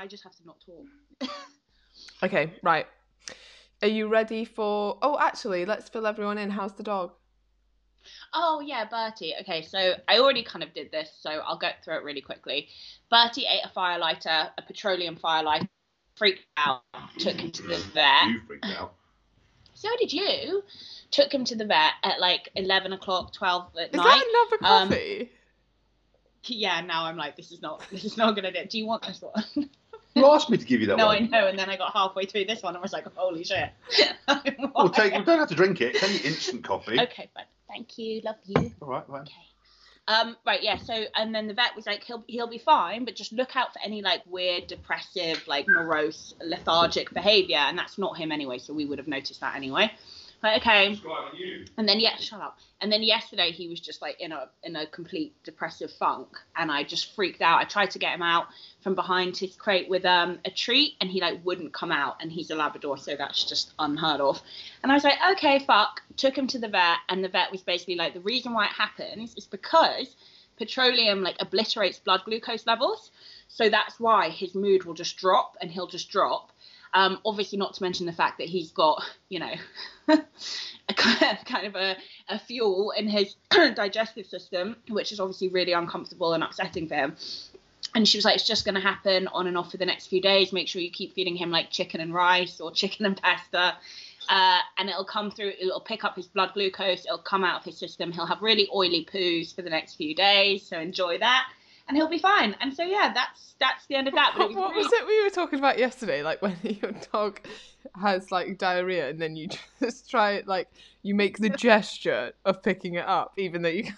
I just have to not talk. okay, right. Are you ready for? Oh, actually, let's fill everyone in. How's the dog? Oh yeah, Bertie. Okay, so I already kind of did this, so I'll get through it really quickly. Bertie ate a firelighter, a petroleum firelighter, freaked out, took him to the vet. You freaked out. So did you. Took him to the vet at like eleven o'clock, twelve at Is night. that another Um, coffee? Yeah, now I'm like, this is not, this is not gonna do. Do you want this one? You asked me to give you that one. no, one. I know. And then I got halfway through this one and I was like, holy shit. Well, take. You don't have to drink it. It's only instant coffee. Okay, but thank you, love you. All right, right. Okay. Um, right, yeah. So, and then the vet was like, he'll he'll be fine, but just look out for any like weird, depressive, like morose, lethargic behaviour, and that's not him anyway. So we would have noticed that anyway. Like, okay. And then yeah, shut up. And then yesterday he was just like in a in a complete depressive funk, and I just freaked out. I tried to get him out from behind his crate with um a treat, and he like wouldn't come out. And he's a Labrador, so that's just unheard of. And I was like, okay, fuck. Took him to the vet, and the vet was basically like, the reason why it happens is because petroleum like obliterates blood glucose levels. So that's why his mood will just drop, and he'll just drop. Um, obviously, not to mention the fact that he's got, you know, a kind of, a, a fuel in his digestive system, which is obviously really uncomfortable and upsetting for him. And she was like, it's just going to happen on and off for the next few days. Make sure you keep feeding him like chicken and rice or chicken and pasta. Uh, and it'll come through, it'll pick up his blood glucose, it'll come out of his system. He'll have really oily poos for the next few days. So enjoy that. And he'll be fine. And so, yeah, that's that's the end of that. But What, was what really- was it we were talking about yesterday? Like when your dog has like diarrhea, and then you just try it, like you make the gesture of picking it up, even though you.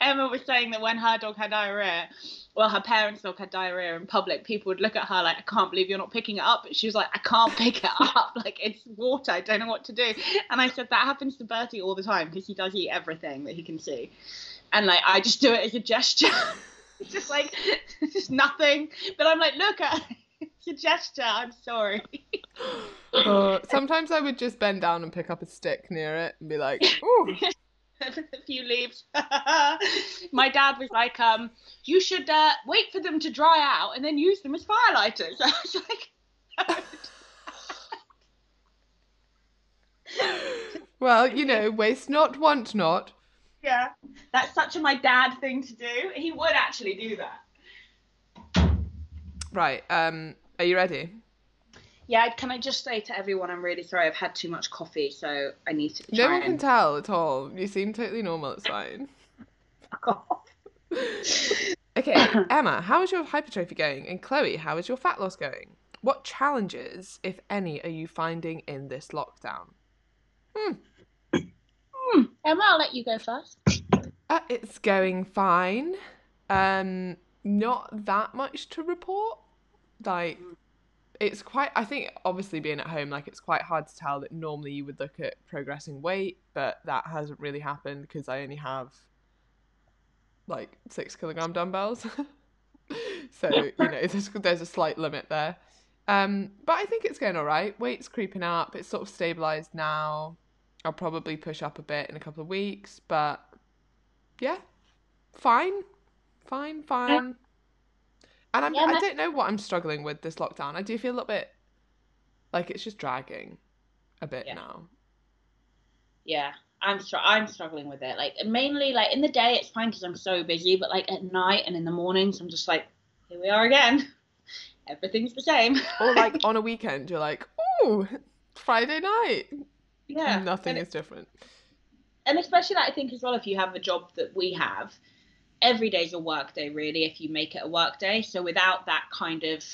Emma was saying that when her dog had diarrhea, well, her parents' dog had diarrhea in public, people would look at her like, I can't believe you're not picking it up. But she was like, I can't pick it up. Like, it's water. I don't know what to do. And I said, that happens to Bertie all the time because he does eat everything that he can see. And like, I just do it as a gesture. just like, just nothing. But I'm like, look at it's a gesture. I'm sorry. Uh, sometimes I would just bend down and pick up a stick near it and be like, "Ooh, a few leaves. My dad was like, um, you should uh, wait for them to dry out and then use them as firelighters. I was like, well, you know, waste not, want not." Yeah, that's such a my dad thing to do. He would actually do that. Right. Um. Are you ready? Yeah, can I just say to everyone, I'm really sorry. I've had too much coffee, so I need to try No one can tell at all. You seem totally normal. It's fine. fuck off. Okay, Emma, how is your hypertrophy going? And Chloe, how is your fat loss going? What challenges, if any, are you finding in this lockdown? Hmm. Emma, I'll let you go first. Uh, it's going fine. Um, not that much to report. Like, it's quite. I think obviously being at home, like it's quite hard to tell that normally you would look at progressing weight, but that hasn't really happened because I only have like six kilogram dumbbells. so you know, there's there's a slight limit there. Um, but I think it's going all right. Weight's creeping up. It's sort of stabilized now. I'll probably push up a bit in a couple of weeks, but yeah, fine, fine, fine. And I'm, Yeah, I don't know what I'm struggling with this lockdown. I do feel a little bit like it's just dragging a bit Yeah. now. Yeah, I'm str- I'm struggling with it. Like mainly like in the day it's fine because I'm so busy, but like at night and in the mornings I'm just like, here we are again. Everything's the same. Or like on a weekend, you're like, oh, Friday night. Yeah, Nothing and, is different. and especially like I think as well if you have a job that we have, every day's a work day really if you make it a work day. So without that kind of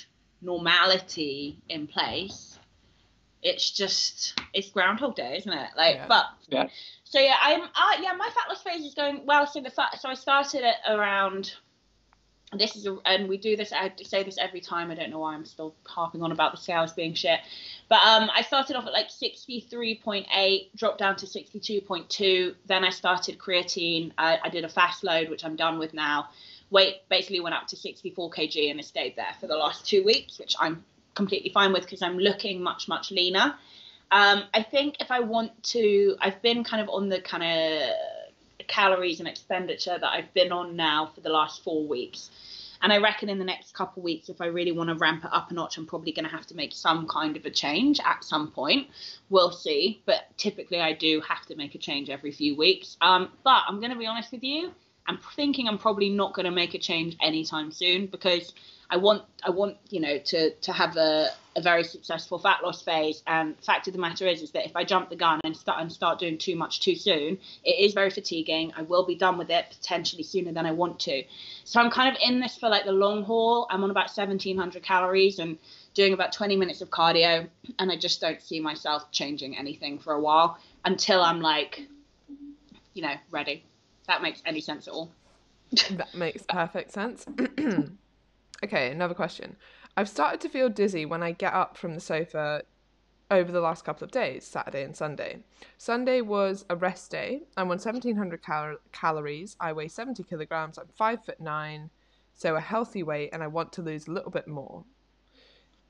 normality in place, it's just it's Groundhog Day, isn't it? Like, Yeah. but Yeah. So yeah, I'm uh, yeah my fat loss phase is going well. So the fat so I started at around this is a, and we do this i say this every time i don't know why i'm still harping on about the scales being shit. But um i started off at like 63.8 dropped down to 62.2 then i started creatine I, I did a fast load which i'm done with now. Weight basically went up to 64 kg and it stayed there for the last two weeks which i'm completely fine with because i'm looking much much leaner. Um i think if i want to i've been kind of on the kind of calories and expenditure that I've been on now for the last four weeks. And I reckon in the next couple of weeks, if I really want to ramp it up a notch, I'm probably going to have to make some kind of a change at some point. We'll see. But typically, I do have to make a change every few weeks. Um, but I'm going to be honest with you. I'm thinking I'm probably not going to make a change anytime soon because I want I want you know to to have a, a very successful fat loss phase. And fact of the matter is is that if I jump the gun and start and start doing too much too soon, it is very fatiguing. I will be done with it potentially sooner than I want to. So I'm kind of in this for like the long haul. I'm on about 1700 calories and doing about 20 minutes of cardio, and I just don't see myself changing anything for a while until I'm like, you know, ready. If that makes any sense at all. that makes perfect sense. Okay, another question. I've started to feel dizzy when I get up from the sofa over the last couple of days, Saturday and Sunday. Sunday was a rest day. I'm on 1700 cal- calories. I weigh 70 kilograms. I'm five foot nine, so a healthy weight, and I want to lose a little bit more.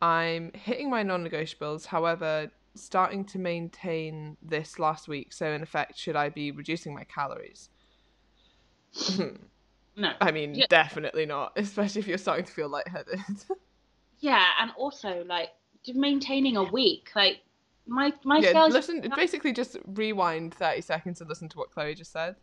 I'm hitting my non negotiables, however, starting to maintain this last week. So, in effect, should I be reducing my calories? No. I mean, Yeah. definitely not, especially if you're starting to feel lightheaded. Yeah, and also like maintaining a week. Like my my yeah, listen, basically just rewind 30 seconds and listen to what Chloe just said.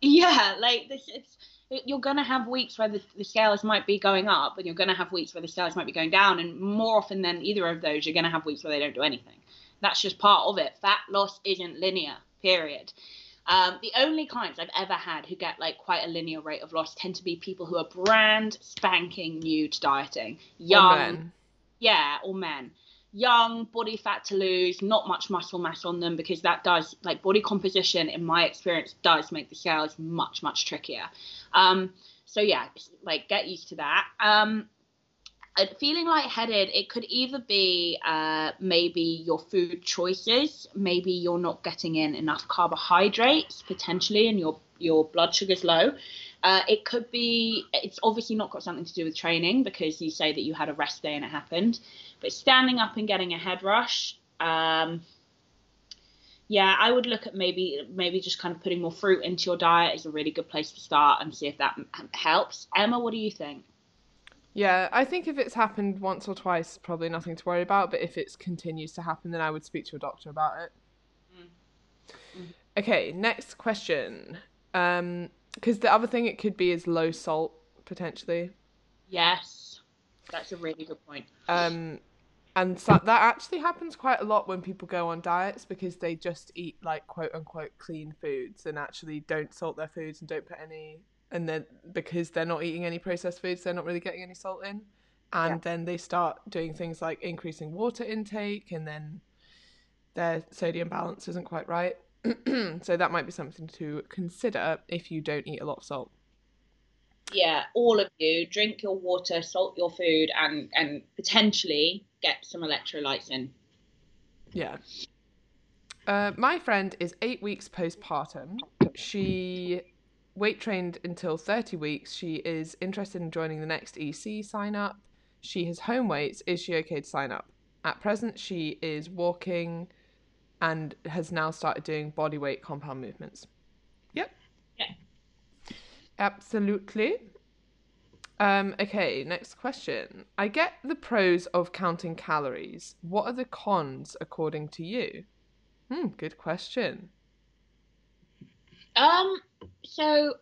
Yeah, like this. It's you're gonna have weeks where the, the scales might be going up, and you're gonna have weeks where the scales might be going down, and more often than either of those, you're gonna have weeks where they don't do anything. That's just part of it. Fat loss isn't linear. Period. Um, the only clients I've ever had who get like quite a linear rate of loss tend to be people who are brand spanking new to dieting, young, men. yeah, or men. Young, body fat to lose, not much muscle mass on them because that does, like, body composition, in my experience, does make the scales much, much trickier. Um, so, yeah, like, get used to that. Um, feeling lightheaded, it could either be uh, maybe your food choices, maybe you're not getting in enough carbohydrates potentially, and your your blood sugar's low. Uh, it could be, it's obviously not got something to do with training because you say that you had a rest day and it happened, but standing up and getting a head rush. Um, yeah, I would look at maybe maybe just kind of putting more fruit into your diet is a really good place to start and see if that helps. Emma, what do you think? Yeah, I think if it's happened once or twice, probably nothing to worry about. But if it continues to happen, then I would speak to a doctor about it. Okay, next question. Um, because the other thing it could be is low salt potentially. Yes, that's a really good point. Um, and so that actually happens quite a lot when people go on diets because they just eat like quote unquote clean foods and actually don't salt their foods and don't put any and then because they're not eating any processed foods they're not really getting any salt in and Yeah. then they start doing things like increasing water intake and then their sodium balance isn't quite right so that might be something to consider if you don't eat a lot of salt Yeah, all of you drink your water, salt your food, and and potentially get some electrolytes in. Yeah. Uh, my friend is eight weeks postpartum. She weight trained until 30 weeks. She is interested in joining the next EC sign up. She has home weights. Is she okay to sign up? At present, she is walking and has now started doing body weight compound movements. Yep. Yeah. Absolutely. Um, okay, next question. I get the pros of counting calories. What are the cons according to you? Hmm, good question. Um, so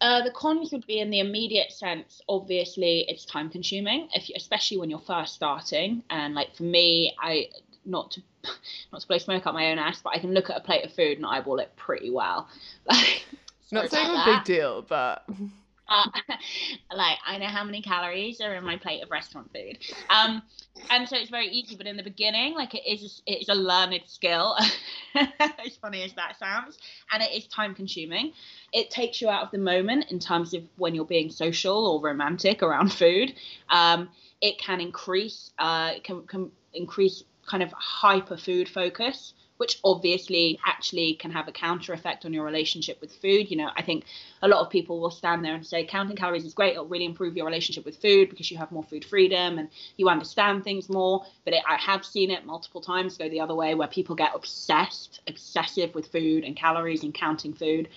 uh, the cons would be in the immediate sense. Obviously, it's time consuming, if you, especially when you're first starting. And like for me, I not to not to blow smoke up my own ass, but I can look at a plate of food and eyeball it pretty well. Like, Not saying a big deal, but uh, like I know how many calories are in my plate of restaurant food. Um, and so it's very easy. But in the beginning, like it is, it is a learned skill. as funny as that sounds, and it is time consuming. It takes you out of the moment in terms of when you're being social or romantic around food. Um, it can increase, uh, it can, can increase kind of hyper food focus which obviously actually can have a counter effect on your relationship with food. You know, I think a lot of people will stand there and say counting calories is great, it'll really improve your relationship with food because you have more food freedom and you understand things more. But it, I have seen it multiple times go the other way where people get obsessed, obsessive with food and calories and counting food.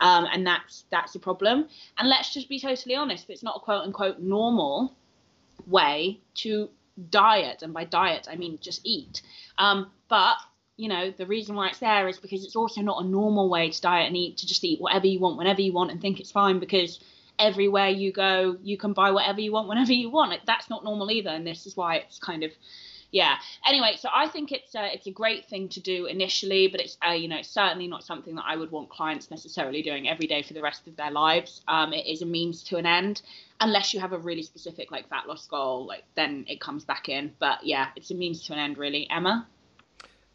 Um, and that's that's a problem. And let's just be totally honest, it's not a quote unquote normal way to diet, and by diet I mean just eat. Um, but you know, the reason why it's there is because it's also not a normal way to diet and eat, to just eat whatever you want whenever you want and think it's fine because everywhere you go, you can buy whatever you want whenever you want. That's not normal either. And this is why it's kind of, yeah. Anyway, so I think it's a, it's a great thing to do initially, but it's, uh, you know, it's certainly not something that I would want clients necessarily doing every day for the rest of their lives. Um, it is a means to an end. Unless you have a really specific like fat loss goal, like then it comes back in. But yeah, it's a means to an end, really. Emma.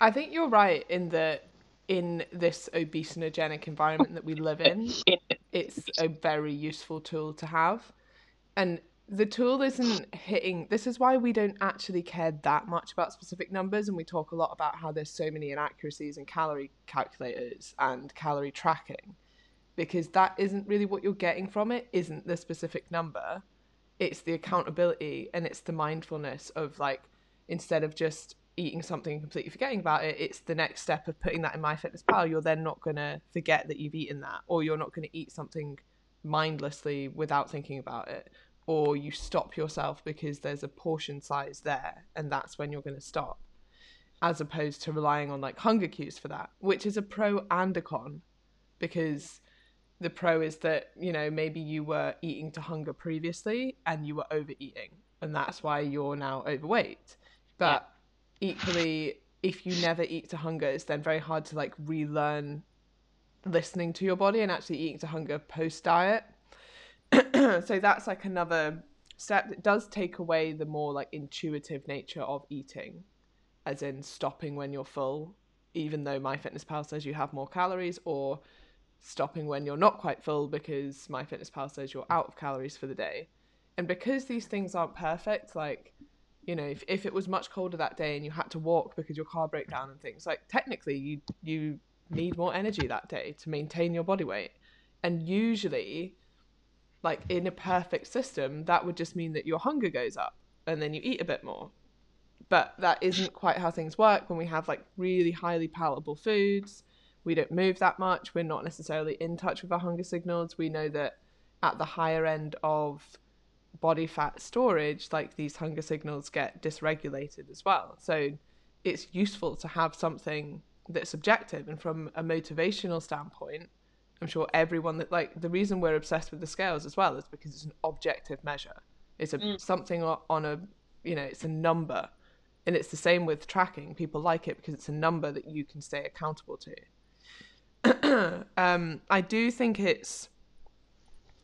I think you're right in that in this obesogenic environment that we live in, it's a very useful tool to have. And the tool isn't hitting this is why we don't actually care that much about specific numbers and we talk a lot about how there's so many inaccuracies in calorie calculators and calorie tracking because that isn't really what you're getting from it isn't the specific number it's the accountability and it's the mindfulness of like instead of just eating something and completely forgetting about it, it's the next step of putting that in MyFitnessPal. You're then not going to forget that you've eaten that, or you're not going to eat something mindlessly without thinking about it, or you stop yourself because there's a portion size there, and that's when you're going to stop, as opposed to relying on like hunger cues for that, which is a pro and a con, because the pro is that you know maybe you were eating to hunger previously and you were overeating and that's why you're now overweight but equally if you never eat to hunger it's then very hard to like relearn listening to your body and actually eating to hunger post diet so that's like another step that does take away the more like intuitive nature of eating as in stopping when you're full even though MyFitnessPal says you have more calories or stopping when you're not quite full because MyFitnessPal says you're out of calories for the day. And because these things aren't perfect like you know if, if it was much colder that day and you had to walk because your car broke down and things like technically you you need more energy that day to maintain your body weight. And usually like in a perfect system that would just mean that your hunger goes up and then you eat a bit more. But that isn't quite how things work when we have like really highly palatable foods. We don't move that much. We're not necessarily in touch with our hunger signals. We know that at the higher end of body fat storage, like these hunger signals get dysregulated as well. So it's useful to have something that's objective. And from a motivational standpoint, I'm sure everyone that like the reason we're obsessed with the scales as well is because it's an objective measure. It's a mm. something on a you know it's a number, and it's the same with tracking. People like it because it's a number that you can stay accountable to. um, I do think it's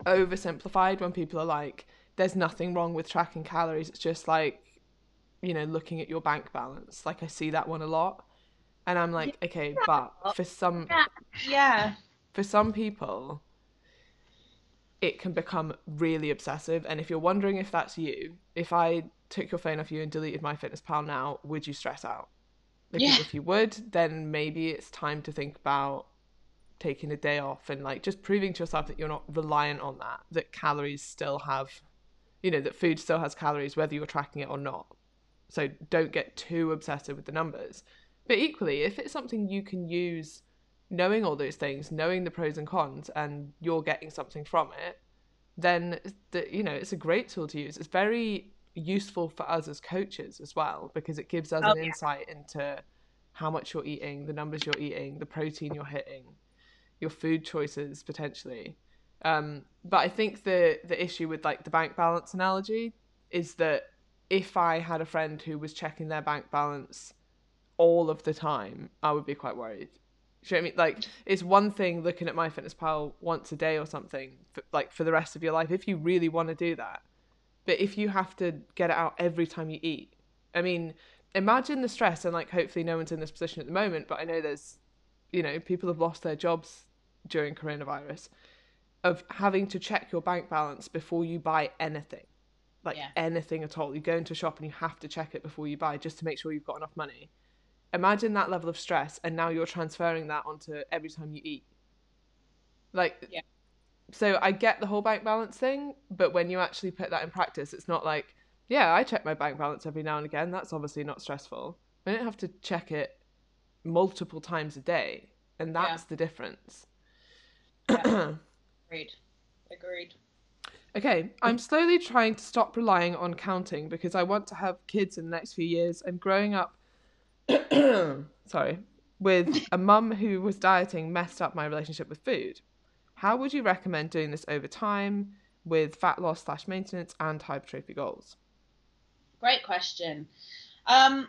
oversimplified when people are like, there's nothing wrong with tracking calories. It's just like, you know, looking at your bank balance. Like I see that one a lot. And I'm like, okay, but for some yeah. For some people it can become really obsessive and if you're wondering if that's you, if I took your phone off you and deleted MyFitnessPal now, would you stress out? Because yeah. if you would, then maybe it's time to think about taking a day off and like just proving to yourself that you're not reliant on that, that calories still have you know that food still has calories whether you're tracking it or not. So don't get too obsessive with the numbers. But equally if it's something you can use knowing all those things knowing the pros and cons and you're getting something from it then the, you know it's a great tool to use. It's very useful for us as coaches as well because it gives us oh, an yeah. insight into how much you're eating the numbers you're eating the protein you're hitting your food choices potentially um, but I think the the issue with like the bank balance analogy is that if I had a friend who was checking their bank balance all of the time, I would be quite worried. Do you know what I mean? Like, it's one thing looking at MyFitnessPal once a day or something, for, like for the rest of your life, if you really want to do that. But if you have to get it out every time you eat, I mean, imagine the stress. And like, hopefully, no one's in this position at the moment. But I know there's, you know, people have lost their jobs during coronavirus, of having to check your bank balance before you buy anything, like Yeah. anything at all. You go into a shop and you have to check it before you buy, just to make sure you've got enough money imagine that level of stress and now you're transferring that onto every time you eat like Yeah. so i get the whole bank balance thing but when you actually put that in practice it's not like yeah i check my bank balance every now and again that's obviously not stressful i don't have to check it multiple times a day and Yeah. that's the difference Agreed. Agreed. Okay, I'm slowly trying to stop relying on counting because I want to have kids in the next few years and growing up sorry, with a mum who was dieting messed up my relationship with food. How would you recommend doing this over time with fat loss slash maintenance and hypertrophy goals? Great question. Um,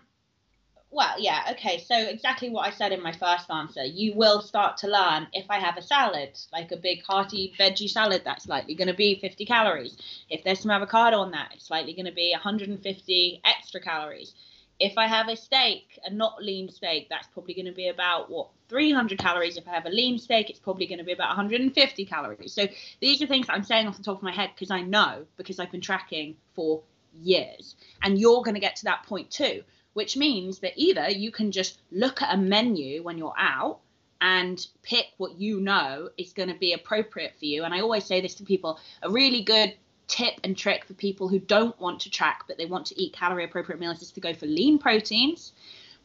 well, yeah, okay. So exactly what I said in my first answer. You will start to learn if I have a salad, like a big hearty veggie salad, that's likely going to be 50 calories. If there's some avocado on that, it's likely going to be 150 extra calories. If I have a steak, a not lean steak, that's probably going to be about what 300 calories. If I have a lean steak, it's probably going to be about 150 calories. So these are things I'm saying off the top of my head because I know because I've been tracking for years. And you're going to get to that point too, which means that either you can just look at a menu when you're out and pick what you know is going to be appropriate for you. And I always say this to people a really good tip and trick for people who don't want to track but they want to eat calorie appropriate meals is to go for lean proteins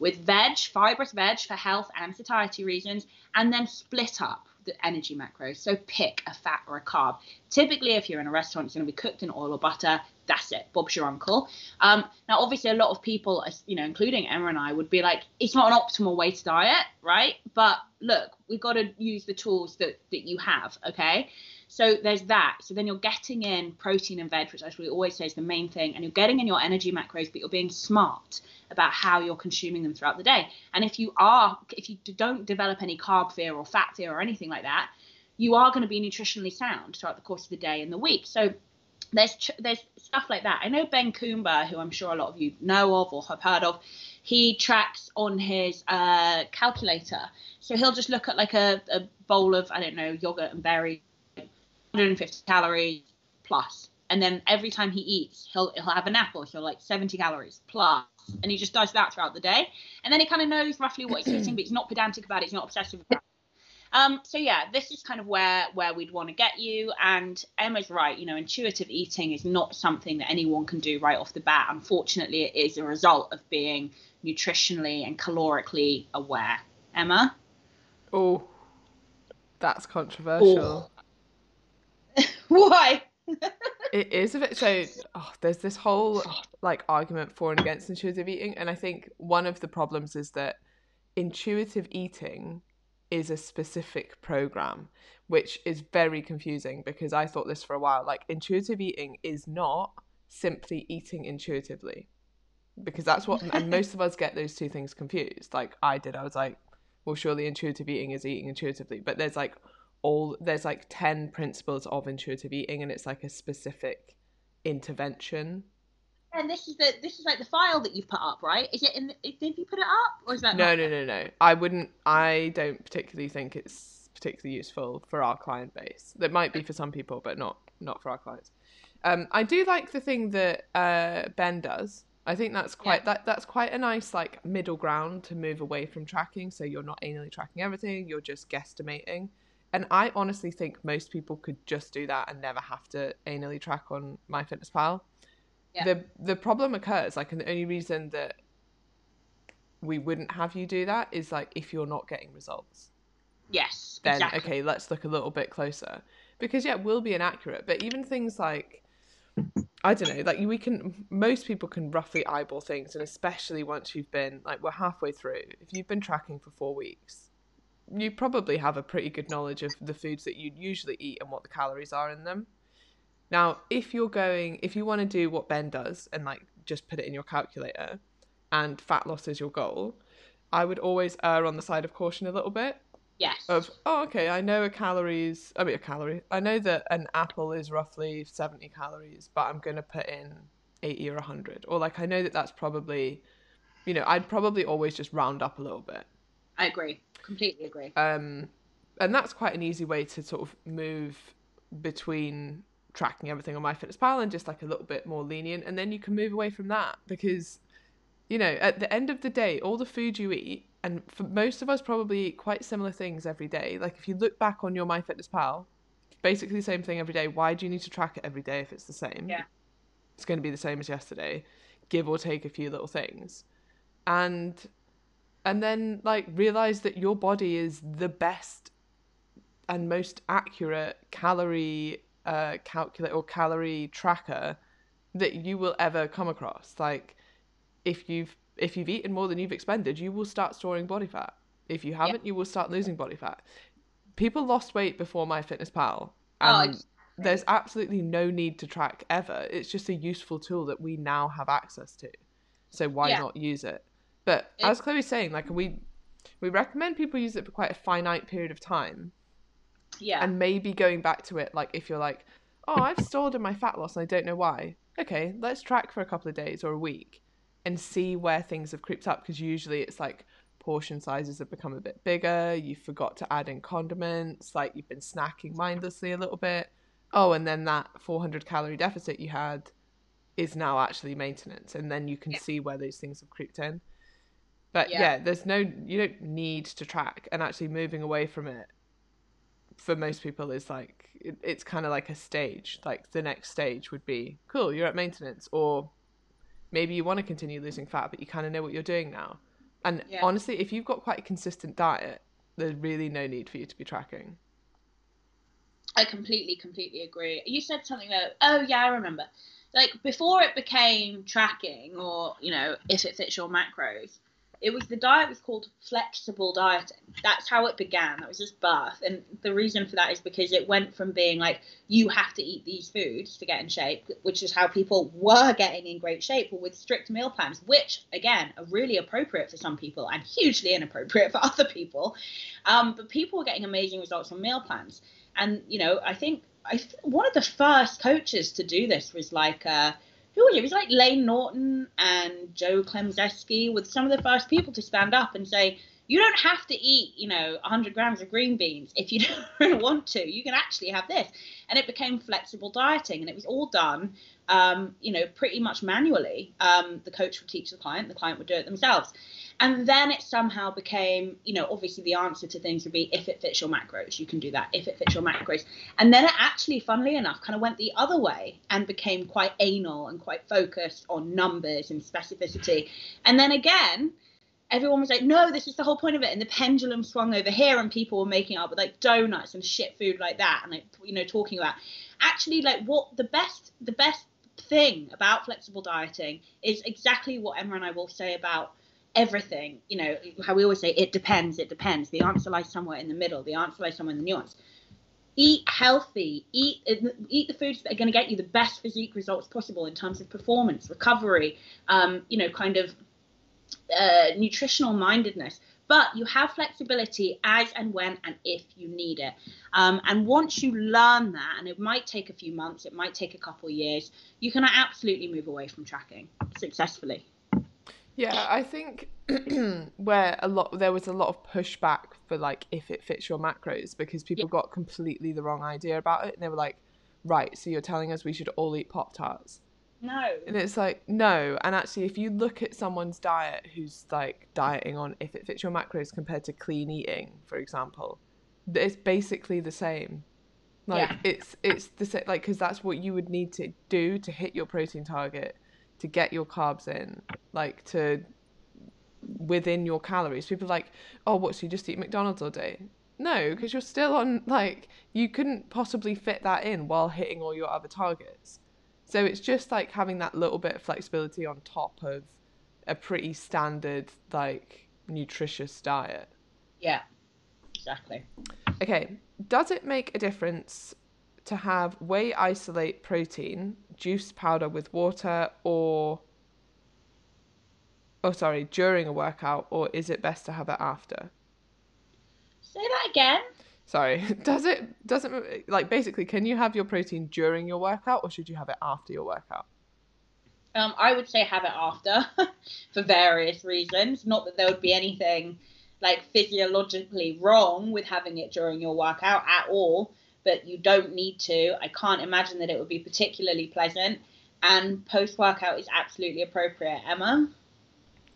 with veg, fibrous veg for health and satiety reasons, and then split up the energy macros. So pick a fat or a carb. Typically, if you're in a restaurant, it's going to be cooked in oil or butter. That's it. Bob's your uncle. Um, now, obviously, a lot of people, you know, including Emma and I, would be like, it's not an optimal way to diet, right? But look, we've got to use the tools that that you have. Okay. So there's that. So then you're getting in protein and veg, which I actually always say is the main thing, and you're getting in your energy macros, but you're being smart about how you're consuming them throughout the day. And if you are, if you don't develop any carb fear or fat fear or anything like that, you are going to be nutritionally sound throughout the course of the day and the week. So there's ch- there's stuff like that. I know Ben Coomber, who I'm sure a lot of you know of or have heard of. He tracks on his uh, calculator, so he'll just look at like a, a bowl of I don't know yogurt and berries, 150 calories plus, and then every time he eats, he'll he'll have an apple, so like 70 calories plus, and he just does that throughout the day, and then he kind of knows roughly what he's eating, but he's not pedantic about it, he's not obsessive about it. Um, so yeah, this is kind of where where we'd want to get you. And Emma's right. You know, intuitive eating is not something that anyone can do right off the bat. Unfortunately, it is a result of being nutritionally and calorically aware. Emma, Oh, that's controversial. why? It is a bit so. Oh, there's this whole like argument for and against intuitive eating, and I think one of the problems is that intuitive eating is a specific program, which is very confusing because I thought this for a while. Like intuitive eating is not simply eating intuitively, because that's what and most of us get those two things confused. Like I did, I was like, well, surely intuitive eating is eating intuitively, but there's like all there's like 10 principles of intuitive eating and it's like a specific intervention And this is the this is like the file that you've put up, right? Is it in? The, did you put it up, or is that no no no no. I wouldn't i don't particularly think it's particularly useful for our client base. That might be for some people but not not for our clients. Um i do like the thing that uh ben does. I think that's quite Yeah. that that's quite a nice like middle ground to move away from tracking. So you're not anally tracking everything you're just guesstimating. And i honestly think most people could just do that and never have to anally track on myfitnesspal Yeah. the the problem occurs like and the only reason that we wouldn't have you do that is like if you're not getting results Yes. then exactly. okay let's look a little bit closer because yeah it will be inaccurate but even things like i don't know like we can most people can roughly eyeball things and especially once you've been like we're halfway through if you've been tracking for four weeks you probably have a pretty good knowledge of the foods that you'd usually eat and what the calories are in them now if you're going if you want to do what ben does and like just put it in your calculator and fat loss is your goal i would always err on the side of caution a little bit Yes. of oh okay i know a calories i mean a calorie i know that an apple is roughly 70 calories but i'm going to put in 80 or 100 or like i know that that's probably you know i'd probably always just round up a little bit I agree. Completely agree. um and that's quite an easy way to sort of move between tracking everything on MyFitnessPal and just like a little bit more lenient and then you can move away from that because you know at the end of the day all the food you eat and for most of us probably eat quite similar things every day like if you look back on your MyFitnessPal basically the same thing every day why do you need to track it every day if it's the same Yeah. it's going to be the same as yesterday give or take a few little things and and then like realize that your body is the best and most accurate calorie uh calculate or calorie tracker that you will ever come across. Like if you've if you've eaten more than you've expended you will start storing body fat. If you haven't you will start losing body fat. People lost weight before my fitness pal Oh, and there's absolutely no need to track ever. It's just a useful tool that we now have access to. So why Yeah. not use it? But It- as chloe's saying like we we recommend people use it for quite a finite period of time Yeah. and maybe going back to it like if you're like oh i've stalled in my fat loss and i don't know why okay let's track for a couple of days or a week and see where things have creeped up because usually it's like portion sizes have become a bit bigger you forgot to add in condiments like you've been snacking mindlessly a little bit oh and then that 400 calorie deficit you had is now actually maintenance and then you can Yeah. see where those things have creeped in but Yeah. yeah there's no you don't need to track and actually moving away from it for most people is like it, it's kind of like a stage like the next stage would be cool you're at maintenance or maybe you want to continue losing fat but you kind of know what you're doing now and Yeah. honestly if you've got quite a consistent diet there's really no need for you to be tracking I completely, completely agree. You said something though oh yeah, I remember. Like before it became tracking, or you know, if it fits your macros, it was the diet was called flexible dieting. That's how it began. That was its birth, and the reason for that is because it went from being like you have to eat these foods to get in shape, which is how people were getting in great shape, or with strict meal plans, which again are really appropriate for some people and hugely inappropriate for other people. Um, but people were getting amazing results on meal plans and you know i think i th- one of the first coaches to do this was like uh who was it? It was like Layne Norton and Joe Klemczewski with some of the first people to stand up and say, you don't have to eat, you know, 100 grams of green beans if you don't want to. You can actually have this. And it became flexible dieting, and it was all done, um, you know, pretty much manually. Um, the coach would teach the client, the client would do it themselves. And then it somehow became, you know, obviously the answer to things would be if it fits your macros, you can do that. If it fits your macros. And then it actually, funnily enough, kind of went the other way and became quite anal and quite focused on numbers and specificity. And then again, everyone was like, no, this is the whole point of it. And the pendulum swung over here and people were making up with like donuts and shit food like that. And like, you know, talking about actually like what the best, the best thing about flexible dieting is exactly what Emma and I will say about everything. You know, how we always say it depends, it depends. The answer lies somewhere in the middle. The answer lies somewhere in the nuance. Eat healthy. Eat eat the foods that are going to get you the best physique results possible in terms of performance, recovery. Um, you know, kind of uh, nutritional mindedness. But you have flexibility as and when and if you need it. Um, and once you learn that, and it might take a few months, it might take a couple of years, you can absolutely move away from tracking successfully. Yeah, I think where a lot there was a lot of pushback for like if it fits your macros because people got completely the wrong idea about it and they were like, right, so you're telling us we should all eat Pop Tarts. No. And it's like, no. And actually, if you look at someone's diet who's like dieting on if it fits your macros compared to clean eating, for example, it's basically the same. Like Yeah. it's it's the same like because that's what you would need to do to hit your protein target, to get your carbs in, like to within your calories. People are like, oh, what? So you just eat McDonald's all day? No, because you're still on like you couldn't possibly fit that in while hitting all your other targets. So it's just like having that little bit of flexibility on top of a pretty standard like nutritious diet. Yeah. Exactly. Okay, does it make a difference to have whey isolate protein, juice powder with water or oh sorry, during a workout or is it best to have it after? Say that again. Sorry. Does it doesn't like basically can you have your protein during your workout or should you have it after your workout? Um, I would say have it after for various reasons. Not that there would be anything like physiologically wrong with having it during your workout at all, but you don't need to. I can't imagine that it would be particularly pleasant. And post workout is absolutely appropriate. Emma?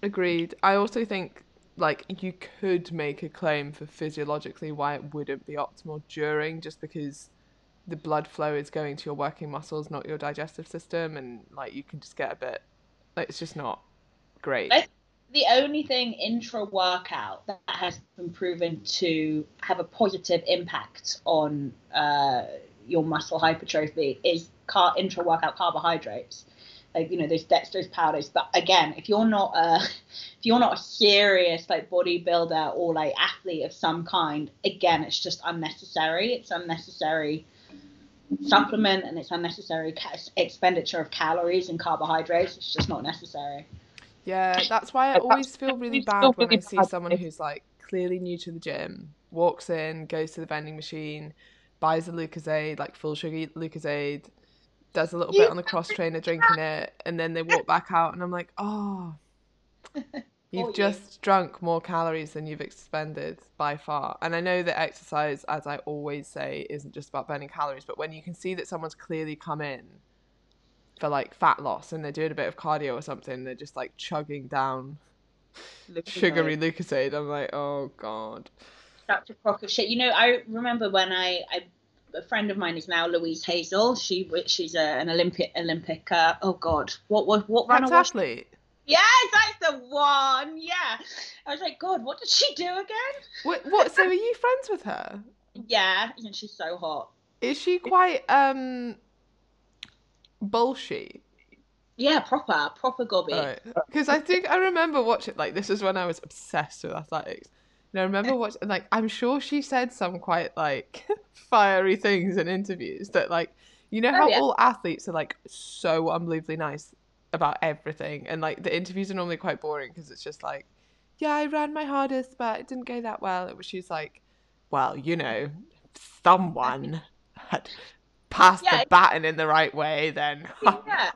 Agreed. I also think like you could make a claim for physiologically why it wouldn't be optimal during just because the blood flow is going to your working muscles not your digestive system and like you can just get a bit like it's just not great. The only thing intra workout that has been proven to have a positive impact on uh, your muscle hypertrophy is car- intra workout carbohydrates like you know those dextrose powders but again if you're not a if you're not a serious like bodybuilder or like athlete of some kind again it's just unnecessary. It's unnecessary supplement and it's unnecessary ca- expenditure of calories and carbohydrates. It's just not necessary. Yeah that's why i always feel really bad when i see someone who's like clearly new to the gym walks in goes to the vending machine buys a lucozade like full sugar lucozade does a little bit on the cross trainer drinking it and then they walk back out and i'm like oh You've just drunk more calories than you've expended by far. And I know that exercise, as I always say, isn't just about burning calories, but when you can see that someone's clearly come in for like fat loss and they're doing a bit of cardio or something, they're just like chugging down Lucozade. sugary Lucozade. I'm like, oh god. Such a crock of shit. You know, I remember when I, I a friend of mine is now Louise Hazel. She she's a, an Olympic Olympic. Uh, oh God, what what what runner was athlete? Yes, that's the one. Yeah. I was like, God, what did she do again? What? What? So, are you friends with her? Yeah, and she's so hot. Is she quite um bullshit? Yeah, proper, proper gobby. Because I think I remember watching like this is when I was obsessed with athletics. And I remember watching like I'm sure she said some quite like fiery things in interviews that like you know oh, how oh, yeah. all athletes are like so unbelievably nice about everything and like the interviews are normally quite boring because it's just like yeah i ran my hardest but it didn't go that well it was she's like well you know someone had passed yeah. the baton in the right way then yeah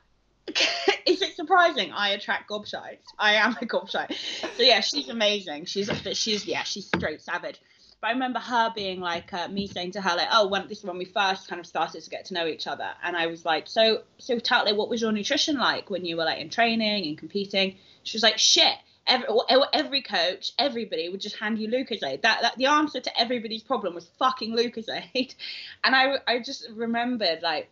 is it surprising I attract gobshites? I am a gobshite. So yeah, she's amazing. She's she's yeah, she's straight savage. But I remember her being like, uh, me saying to her, like, oh, when this is when we first kind of started to get to know each other. And I was like, so, so me, what was your nutrition like when you were like in training and competing? She was like, shit. Every, every coach, everybody would just hand you Lucozade. That, that the answer to everybody's problem was fucking Lucozade. And I, I just remembered like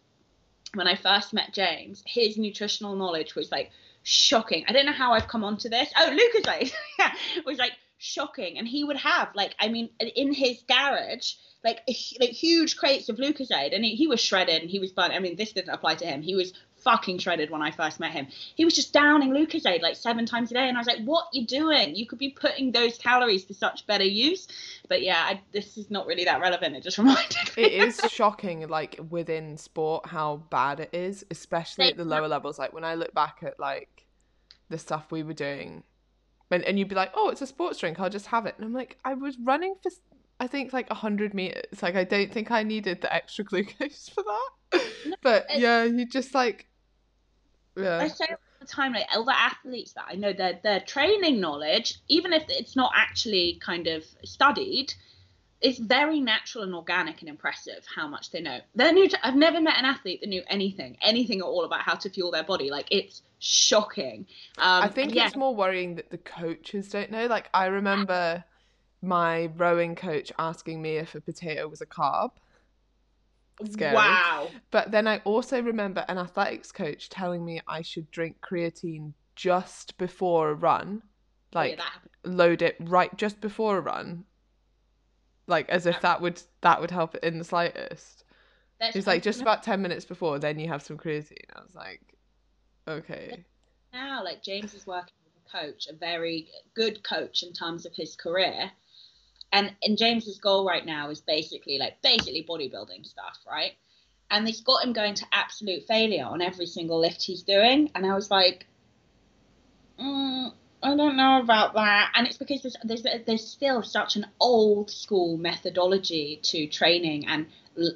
when I first met James, his nutritional knowledge was like shocking. I don't know how I've come onto this. Oh, Lucozade. yeah, was like shocking. And he would have like, I mean, in his garage, like like huge crates of Lucozade, and he, he was shredded and he was fun. I mean, this didn't apply to him. He was fucking shredded when I first met him. He was just downing Lucozade like seven times a day, and I was like, "What you doing? You could be putting those calories to such better use." But yeah, I, this is not really that relevant. It just reminded me. It is shocking, like within sport, how bad it is, especially at the lower levels. Like when I look back at like the stuff we were doing and, and you'd be like, oh, it's a sports drink. I'll just have it. And I'm like, I was running for, I think, like 100 meters. Like, I don't think I needed the extra glucose for that. No, but yeah, you just like, yeah. I say all the time, like other athletes that I know, their their training knowledge, even if it's not actually kind of studied, it's very natural and organic and impressive how much they know. They're new. To, I've never met an athlete that knew anything, anything at all about how to fuel their body. Like it's shocking. Um, I think yeah. it's more worrying that the coaches don't know. Like I remember my rowing coach asking me if a potato was a carb. Scary. Wow. But then I also remember an athletics coach telling me I should drink creatine just before a run. Like oh, yeah, load it right just before a run like as if that would that would help in the slightest. That's He's like just about ten minutes before, then you have some creatine. I was like, okay. Now, like James is working with a coach, a very good coach in terms of his career, and and James's goal right now is basically like basically bodybuilding stuff, right? And he's got him going to absolute failure on every single lift he's doing, and I was like, mm, I don't know about that, and it's because there's there's there's still such an old school methodology to training, and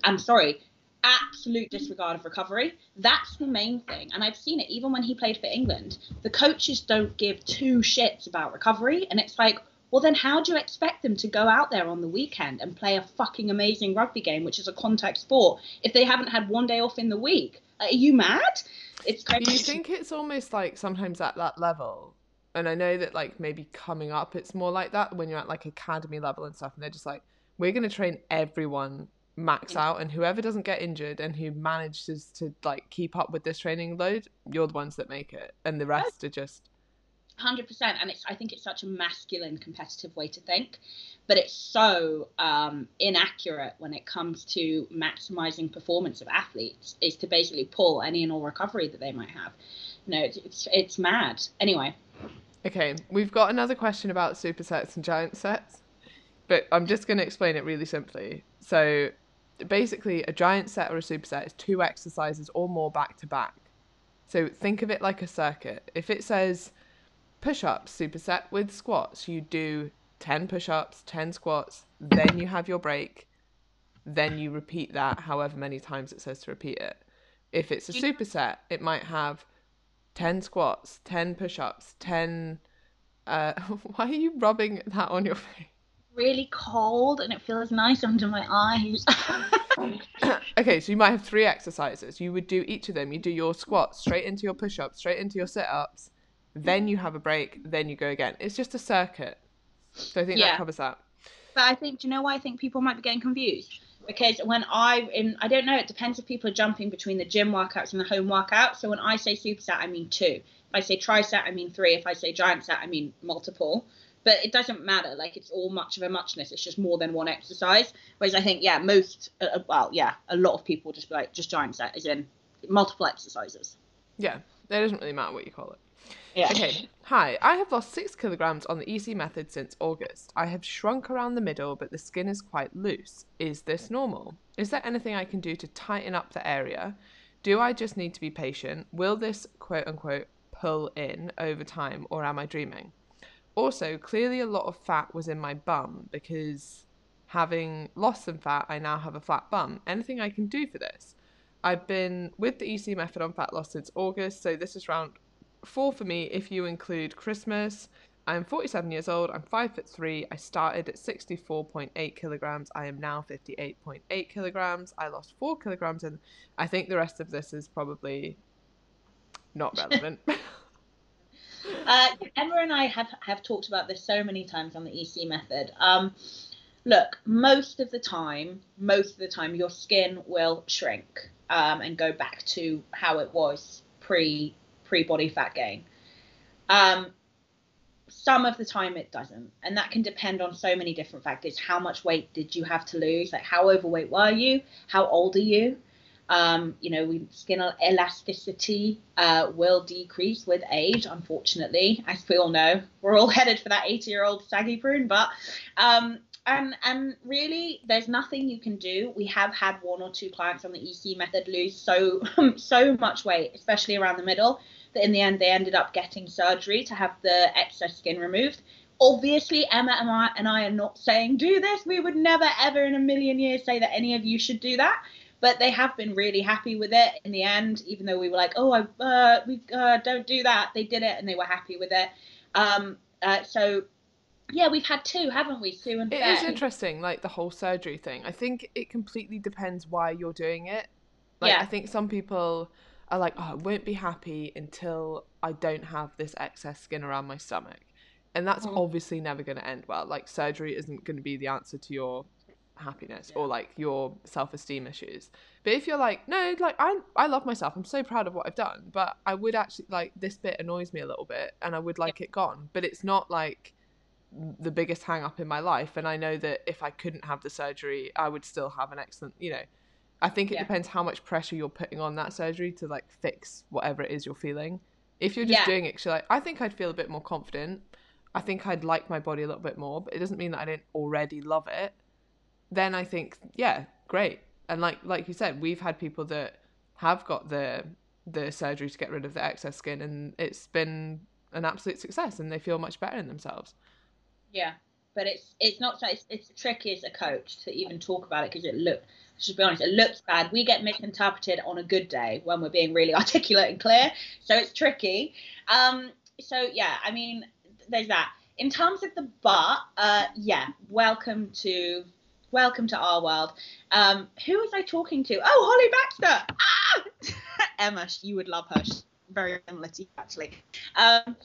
I'm sorry, absolute disregard of recovery. That's the main thing, and I've seen it even when he played for England. The coaches don't give two shits about recovery, and it's like, well, then how do you expect them to go out there on the weekend and play a fucking amazing rugby game, which is a contact sport, if they haven't had one day off in the week? Like, are you mad? It's crazy. Do you think it's almost like sometimes at that level? and I know that like maybe coming up it's more like that when you're at like academy level and stuff and they're just like we're going to train everyone max out and whoever doesn't get injured and who manages to like keep up with this training load you're the ones that make it and the rest are just 100% and it's i think it's such a masculine competitive way to think but it's so um, inaccurate when it comes to maximizing performance of athletes is to basically pull any and all recovery that they might have no it's, it's, it's mad anyway Okay, we've got another question about supersets and giant sets, but I'm just going to explain it really simply. So, basically, a giant set or a superset is two exercises or more back to back. So, think of it like a circuit. If it says push ups superset with squats, you do 10 push ups, 10 squats, then you have your break, then you repeat that however many times it says to repeat it. If it's a superset, it might have 10 squats, 10 push ups, 10. Uh, why are you rubbing that on your face? Really cold and it feels nice under my eyes. okay, so you might have three exercises. You would do each of them. You do your squats straight into your push ups, straight into your sit ups, then you have a break, then you go again. It's just a circuit. So I think yeah. that covers that. But I think, do you know why I think people might be getting confused? because when I in I don't know it depends if people are jumping between the gym workouts and the home workout. So when I say superset, I mean two. If I say triset, I mean three. If I say giant set, I mean multiple. But it doesn't matter. Like it's all much of a muchness. It's just more than one exercise. Whereas I think yeah, most uh, uh well yeah, a lot of people just be like just giant set, as in multiple exercises. Yeah, it doesn't really matter what you call it. Yeah. Okay. Hi, I have lost six kilograms on the EC method since August. I have shrunk around the middle, but the skin is quite loose. Is this normal? Is there anything I can do to tighten up the area? Do I just need to be patient? Will this quote unquote pull in over time, or am I dreaming? Also, clearly a lot of fat was in my bum because having lost some fat, I now have a flat bum. Anything I can do for this? I've been with the EC method on fat loss since August, so this is round four for me if you include Christmas. I'm 47 years old. I'm five foot three. I started at 64.8 kilograms. I am now 58.8 kilograms. I lost four kilograms, and I think the rest of this is probably not relevant. uh, Emma and I have have talked about this so many times on the EC method. Um, look, most of the time, most of the time, your skin will shrink um, and go back to how it was pre pre body fat gain. Um, some of the time it doesn't, and that can depend on so many different factors. How much weight did you have to lose? Like how overweight were you? How old are you? Um, you know, we, skin elasticity uh, will decrease with age, unfortunately, as we all know. We're all headed for that 80 year old saggy prune, but um, and and really there's nothing you can do. We have had one or two clients on the ec method lose so so much weight especially around the middle that in the end they ended up getting surgery to have the excess skin removed. Obviously emma and I, and I are not saying do this. We would never ever in a million years say that any of you should do that but they have been really happy with it in the end even though we were like oh I, uh, we uh, don't do that they did it and they were happy with it um, uh, so yeah, we've had two, haven't we, Sue and It Faye? is interesting, like the whole surgery thing. I think it completely depends why you're doing it. Like, yeah. I think some people are like, oh, I won't be happy until I don't have this excess skin around my stomach. And that's mm. obviously never going to end well. Like, surgery isn't going to be the answer to your happiness yeah. or like your self-esteem issues. But if you're like no like i i love myself. I'm so proud of what i've done but i would actually like this bit annoys me a little bit and i would like yeah. it gone but it's not like the biggest hang up in my life. And I know that if I couldn't have the surgery I would still have an excellent you know. I think it yeah. depends how much pressure you're putting on that surgery to like fix whatever it is you're feeling. If you're just doing it like I think I'd feel a bit more confident. I think I'd like my body a little bit more but it doesn't mean that I didn't already love it then I think yeah great and like like you said we've had people that have got the the surgery to get rid of the excess skin and it's been an absolute success and they feel much better in themselves. Yeah, but it's it's not it's, it's tricky as a coach to even talk about it because it look to be honest, it looks bad. We get misinterpreted on a good day when we're being really articulate and clear, so it's tricky. Um, so yeah, I mean, there's that. In terms of the but, uh, yeah, welcome to welcome to our world. Um, who was I talking to? Oh, Holly Baxter. Ah! Emma, you would love her. She's very analytic, actually. Um,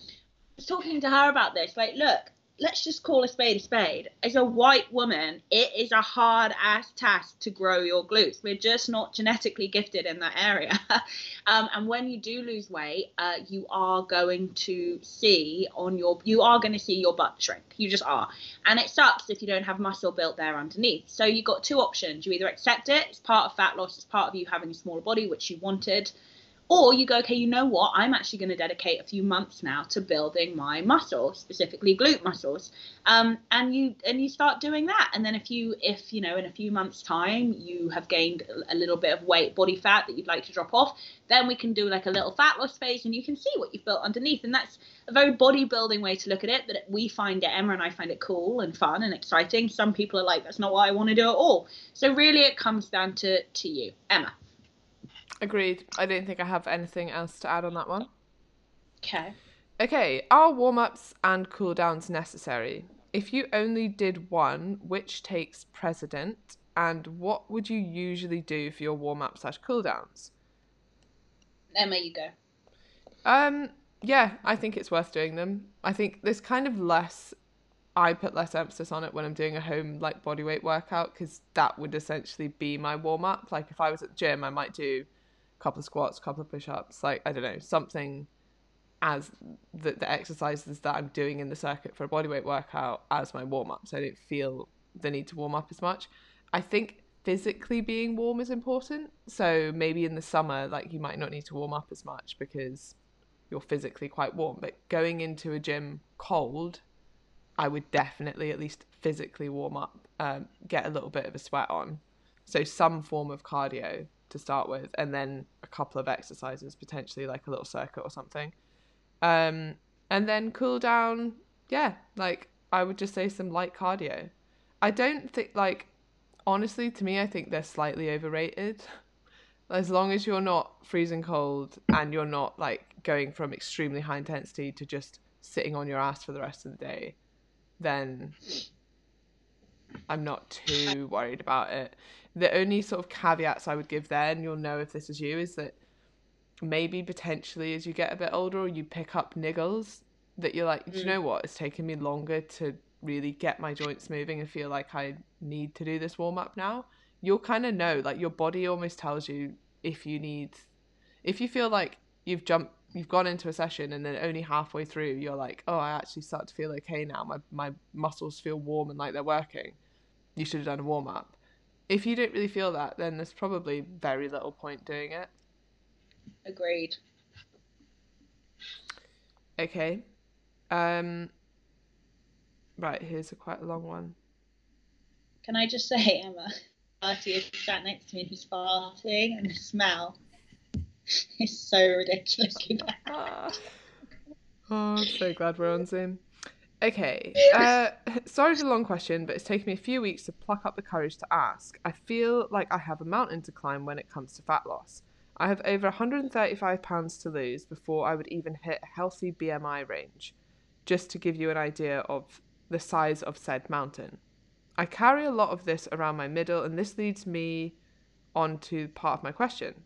was talking to her about this. Like, look, let's just call a spade a spade. As a white woman, it is a hard ass task to grow your glutes. We're just not genetically gifted in that area. um, and when you do lose weight, uh, you are going to see on your, you are going to see your butt shrink. You just are. And it sucks if you don't have muscle built there underneath. So you've got two options. You either accept it, it's part of fat loss, it's part of you having a smaller body, which you wanted or you go, okay, you know what? I'm actually going to dedicate a few months now to building my muscles, specifically glute muscles. Um, and you and you start doing that. And then if you if you know in a few months' time you have gained a little bit of weight, body fat that you'd like to drop off, then we can do like a little fat loss phase, and you can see what you've built underneath. And that's a very bodybuilding way to look at it. That we find it, Emma and I find it cool and fun and exciting. Some people are like, that's not what I want to do at all. So really, it comes down to to you, Emma. Agreed. I don't think I have anything else to add on that one. Okay. Okay, are warm ups and cool downs necessary? If you only did one, which takes precedent? And what would you usually do for your warm up slash cool downs? Emma, you go. Um, yeah, I think it's worth doing them. I think there's kind of less. I put less emphasis on it when I'm doing a home like body weight workout because that would essentially be my warm up. Like if I was at the gym, I might do couple of squats, couple of push-ups, like I don't know, something as the, the exercises that I'm doing in the circuit for a bodyweight workout as my warm up. So I don't feel the need to warm up as much. I think physically being warm is important. So maybe in the summer, like you might not need to warm up as much because you're physically quite warm. But going into a gym cold, I would definitely at least physically warm up, um, get a little bit of a sweat on. So some form of cardio to start with, and then a couple of exercises, potentially like a little circuit or something. Um, and then cool down, yeah, like I would just say some light cardio. I don't think, like, honestly, to me, I think they're slightly overrated. As long as you're not freezing cold and you're not like going from extremely high intensity to just sitting on your ass for the rest of the day, then I'm not too worried about it the only sort of caveats I would give there, and you'll know if this is you, is that maybe potentially as you get a bit older or you pick up niggles that you're like, do you mm. know what? It's taken me longer to really get my joints moving and feel like I need to do this warm up now. You'll kind of know, like your body almost tells you if you need, if you feel like you've jumped, you've gone into a session and then only halfway through you're like, oh, I actually start to feel okay now. My my muscles feel warm and like they're working. You should have done a warm up if you don't really feel that, then there's probably very little point doing it. Agreed. Okay. Um. Right, here's a quite a long one. Can I just say, Emma, Artie is sat next to me and he's farting, and the smell is so ridiculously bad. oh, I'm so glad we're on Zoom. Okay. Uh, sorry for the long question, but it's taken me a few weeks to pluck up the courage to ask. I feel like I have a mountain to climb when it comes to fat loss. I have over 135 pounds to lose before I would even hit a healthy BMI range, just to give you an idea of the size of said mountain. I carry a lot of this around my middle, and this leads me on to part of my question.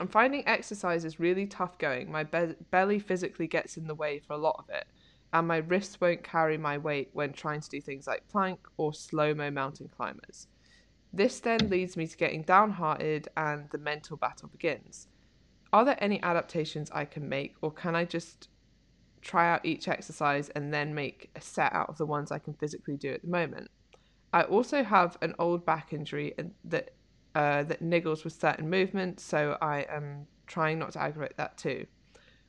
I'm finding exercise is really tough going. My be- belly physically gets in the way for a lot of it and my wrists won't carry my weight when trying to do things like plank or slow mo mountain climbers. This then leads me to getting downhearted and the mental battle begins. Are there any adaptations I can make, or can I just try out each exercise and then make a set out of the ones I can physically do at the moment? I also have an old back injury and that uh, that niggles with certain movements, so I am trying not to aggravate that too.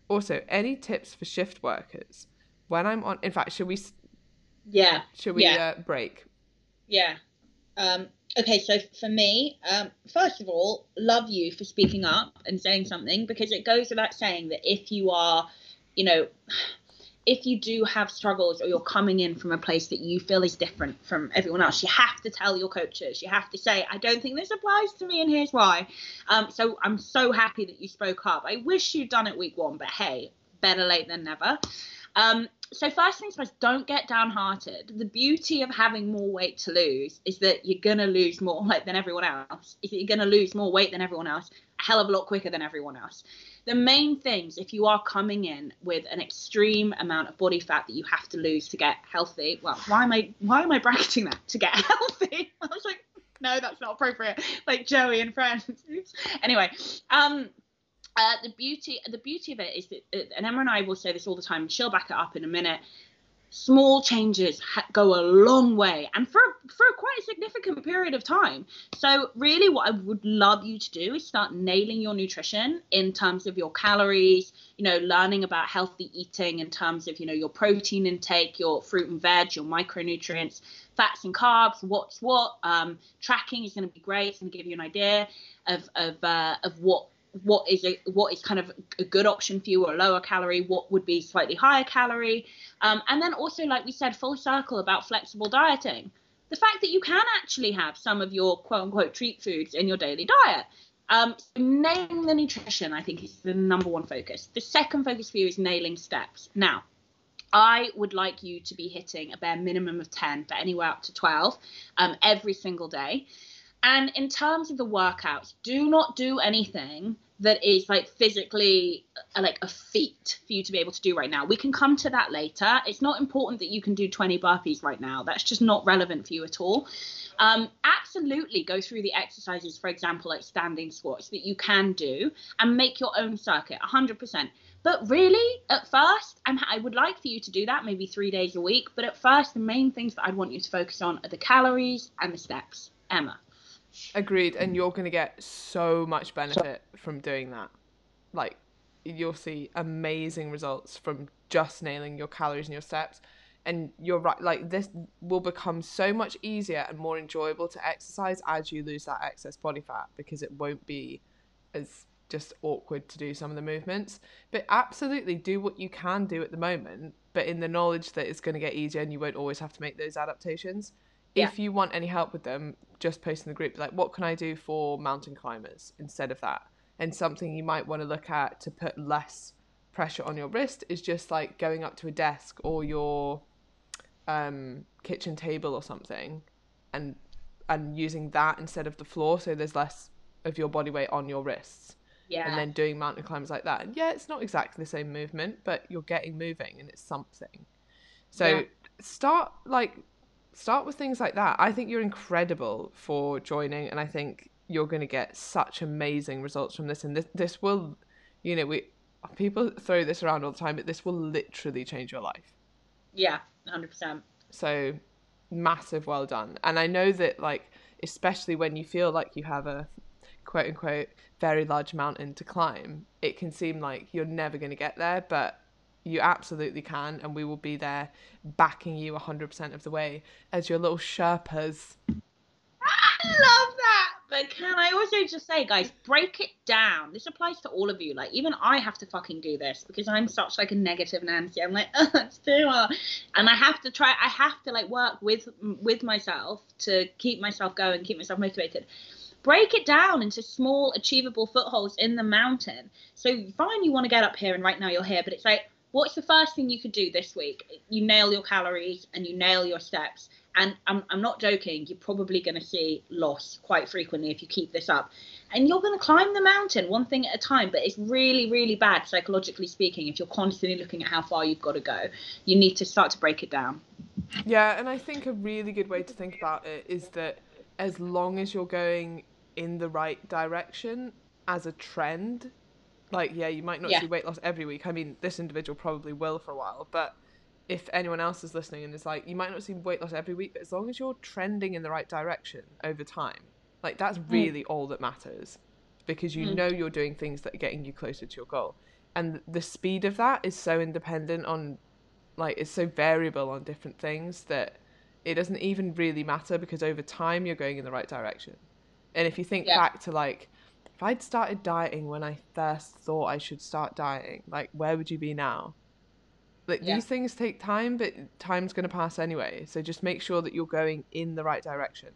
Also, any tips for shift workers? when I'm on. In fact, should we? Yeah. Should we yeah. Uh, break? Yeah. Um, okay, so for me, um, first of all, love you for speaking up and saying something because it goes without saying that if you are you know, if you do have struggles or you're coming in from a place that you feel is different from everyone else, you have to tell your coaches. You have to say, I don't think this applies to me, and here's why. Um, so I'm so happy that you spoke up. I wish you'd done it week one, but hey, better late than never. Um, so first things first, don't get downhearted. The beauty of having more weight to lose is that you're gonna lose more like than everyone else. You're gonna lose more weight than everyone else, a hell of a lot quicker than everyone else. The main things, if you are coming in with an extreme amount of body fat that you have to lose to get healthy, well, why am I why am I bracketing that to get healthy? I was like, no, that's not appropriate. Like Joey and Friends. Anyway, um, uh, the beauty the beauty of it is that, uh, and Emma and I will say this all the time, she'll back it up in a minute. Small changes ha- go a long way, and for for quite a significant period of time. So, really, what I would love you to do is start nailing your nutrition in terms of your calories. You know, learning about healthy eating in terms of you know your protein intake, your fruit and veg, your micronutrients, fats and carbs, what's what. Um, tracking is going to be great. It's going to give you an idea of of uh, of what what is a what is kind of a good option for you or a lower calorie what would be slightly higher calorie? Um, and then also like we said full circle about flexible dieting. The fact that you can actually have some of your quote unquote treat foods in your daily diet. Um, so nailing the nutrition i think is the number one focus. The second focus for you is nailing steps. Now I would like you to be hitting a bare minimum of 10, but anywhere up to 12 um, every single day. And in terms of the workouts, do not do anything that is like physically uh, like a feat for you to be able to do right now. We can come to that later. It's not important that you can do 20 burpees right now. That's just not relevant for you at all. Um, absolutely go through the exercises, for example, like standing squats that you can do and make your own circuit 100%. But really, at first, I'm, I would like for you to do that maybe three days a week. But at first, the main things that I'd want you to focus on are the calories and the steps. Emma. Agreed, and mm. you're going to get so much benefit from doing that. Like, you'll see amazing results from just nailing your calories and your steps. And you're right, like, this will become so much easier and more enjoyable to exercise as you lose that excess body fat because it won't be as just awkward to do some of the movements. But absolutely do what you can do at the moment, but in the knowledge that it's going to get easier and you won't always have to make those adaptations yeah. if you want any help with them, just post in the group like, what can I do for mountain climbers instead of that? And something you might want to look at to put less pressure on your wrist is just like going up to a desk or your um, kitchen table or something, and and using that instead of the floor, so there's less of your body weight on your wrists. Yeah. And then doing mountain climbs like that. And yeah, it's not exactly the same movement, but you're getting moving and it's something. So yeah. start like start with things like that. I think you're incredible for joining, and I think you're going to get such amazing results from this. And this, this will, you know, we people throw this around all the time, but this will literally change your life. Yeah, hundred percent. So massive, well done. And I know that, like, especially when you feel like you have a quote unquote very large mountain to climb, it can seem like you're never going to get there, but you absolutely can, and we will be there backing you 100% of the way as your little Sherpas. I love that. But can I also just say, guys, break it down. This applies to all of you. Like, even I have to fucking do this because I'm such like a negative Nancy. I'm like, oh, it's too hard, and I have to try. I have to like work with with myself to keep myself going, keep myself motivated break it down into small achievable footholds in the mountain so fine you want to get up here and right now you're here but it's like what's the first thing you could do this week? You nail your calories and you nail your steps. And I'm, I'm not joking, you're probably going to see loss quite frequently if you keep this up. And you're going to climb the mountain one thing at a time, but it's really, really bad psychologically speaking if you're constantly looking at how far you've got to go. You need to start to break it down. Yeah, and I think a really good way to think about it is that as long as you're going in the right direction as a trend, like, yeah, you might not yeah. see weight loss every week. I mean, this individual probably will for a while, but if anyone else is listening and is like, you might not see weight loss every week, but as long as you're trending in the right direction over time, like that's mm. really all that matters because you mm. know you're doing things that are getting you closer to your goal. And the speed of that is so independent on, like, it's so variable on different things that it doesn't even really matter because over time you're going in the right direction. And if you think yeah. back to like if I'd started dieting when I first thought I should start dieting, like where would you be now? Like Yeah. these things take time, but time's going to pass anyway. So just make sure that you're going in the right direction.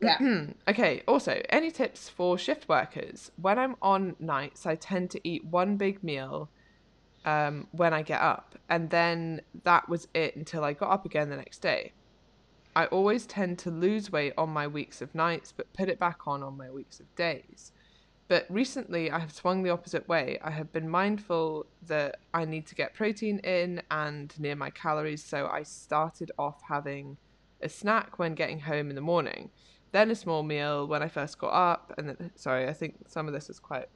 Yeah. okay, also, any tips for shift workers? When I'm on nights, I tend to eat one big meal um, when I get up, and then that was it until I got up again the next day. I always tend to lose weight on my weeks of nights, but put it back on on my weeks of days. But recently, I have swung the opposite way. I have been mindful that I need to get protein in and near my calories, so I started off having a snack when getting home in the morning, then a small meal when I first got up, and then, sorry, I think some of this is quite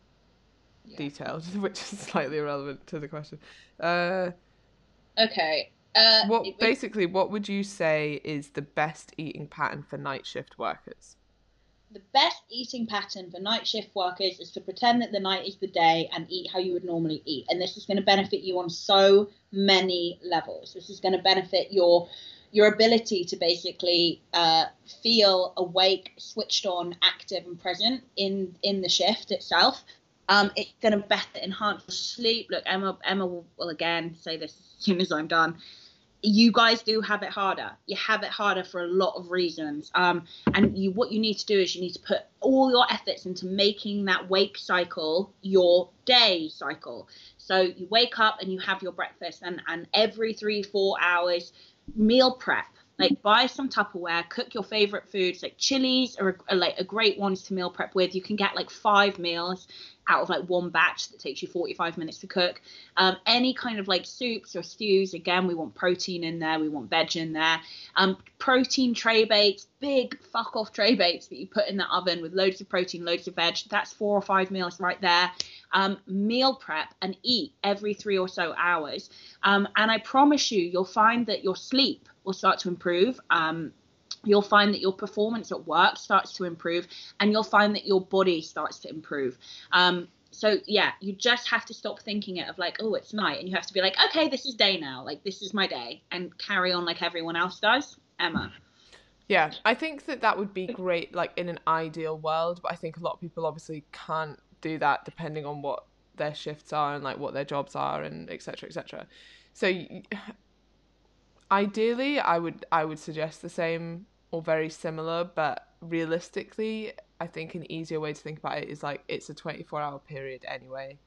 Yeah. detailed, which is slightly irrelevant to the question. Uh, Okay. Uh, what basically, what would you say is the best eating pattern for night shift workers? The best eating pattern for night shift workers is to pretend that the night is the day and eat how you would normally eat. And this is going to benefit you on so many levels. This is going to benefit your your ability to basically uh, feel awake, switched on, active, and present in in the shift itself. Um, it's going to better enhance your sleep. Look, Emma Emma will, will again say this as soon as I'm done. You guys do have it harder. You have it harder for a lot of reasons. Um, and you what you need to do is you need to put all your efforts into making that wake cycle your day cycle so you wake up and you have your breakfast and and every three four hours meal prep like buy some tupperware cook your favorite foods like chilies are, are like a great ones to meal prep with you can get like five meals out of like one batch that takes you 45 minutes to cook um, any kind of like soups or stews again we want protein in there we want veg in there um, protein tray bakes, big fuck off tray bakes that you put in the oven with loads of protein, loads of veg. That's four or five meals right there. Um, meal prep and eat every three or so hours. Um, and I promise you, you'll find that your sleep will start to improve. Um, you'll find that your performance at work starts to improve and you'll find that your body starts to improve. Um, so yeah, you just have to stop thinking it of like, oh, it's night, and you have to be like, okay, this is day now, like this is my day, and carry on like everyone else does. Emma. Yeah, I think that that would be great, like in an ideal world. But I think a lot of people obviously can't do that depending on what their shifts are and like what their jobs are and etc. etc. So ideally, I would I would suggest the same or very similar, but realistically, I think an easier way to think about it is like it's a twenty four hour period anyway.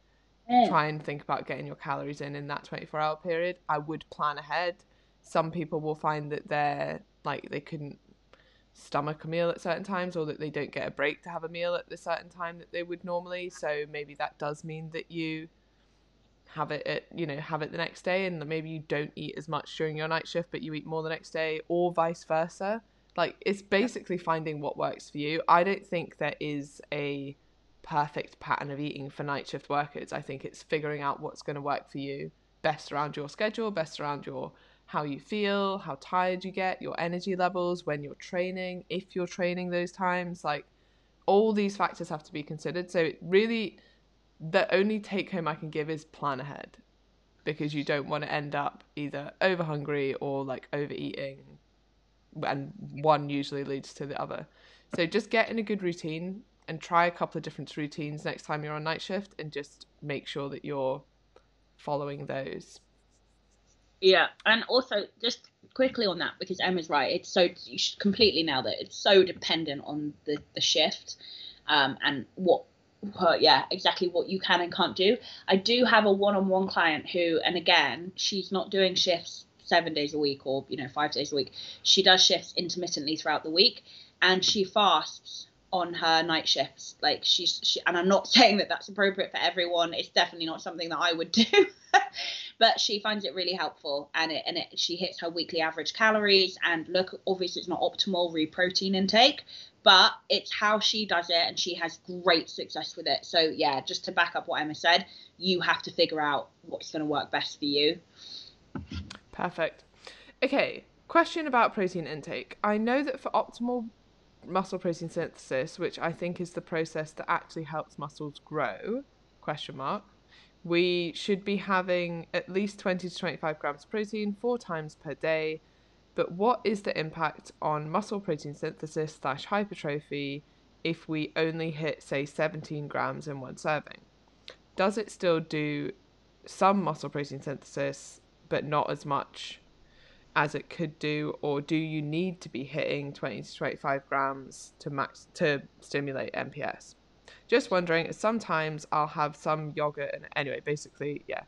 Try and think about getting your calories in in that twenty four hour period. I would plan ahead. Some people will find that they're like they couldn't stomach a meal at certain times or that they don't get a break to have a meal at the certain time that they would normally so maybe that does mean that you have it at you know have it the next day and maybe you don't eat as much during your night shift but you eat more the next day or vice versa. Like it's basically finding what works for you. I don't think there is a perfect pattern of eating for night shift workers. I think it's figuring out what's going to work for you best around your schedule best around your how you feel, how tired you get, your energy levels when you're training, if you're training those times, like all these factors have to be considered. So it really the only take home I can give is plan ahead because you don't want to end up either over hungry or like overeating and one usually leads to the other. So just get in a good routine and try a couple of different routines next time you're on night shift and just make sure that you're following those. Yeah, and also just quickly on that because Emma's right. It's so you completely nailed it. It's so dependent on the the shift, um, and what, what, yeah, exactly what you can and can't do. I do have a one-on-one client who, and again, she's not doing shifts seven days a week or you know five days a week. She does shifts intermittently throughout the week, and she fasts on her night shifts. Like she's, she, and I'm not saying that that's appropriate for everyone. It's definitely not something that I would do. but she finds it really helpful and it and it she hits her weekly average calories and look obviously it's not optimal re protein intake but it's how she does it and she has great success with it so yeah just to back up what emma said you have to figure out what's going to work best for you Perfect. Okay, question about protein intake. I know that for optimal muscle protein synthesis, which I think is the process that actually helps muscles grow, question mark, we should be having at least 20 to 25 grams of protein four times per day. But what is the impact on muscle protein synthesis slash hypertrophy if we only hit, say, 17 grams in one serving? Does it still do some muscle protein synthesis, but not as much as it could do, or do you need to be hitting 20 to 25 grams to max to stimulate MPS? Just wondering. Sometimes I'll have some yogurt, and anyway, basically, yeah.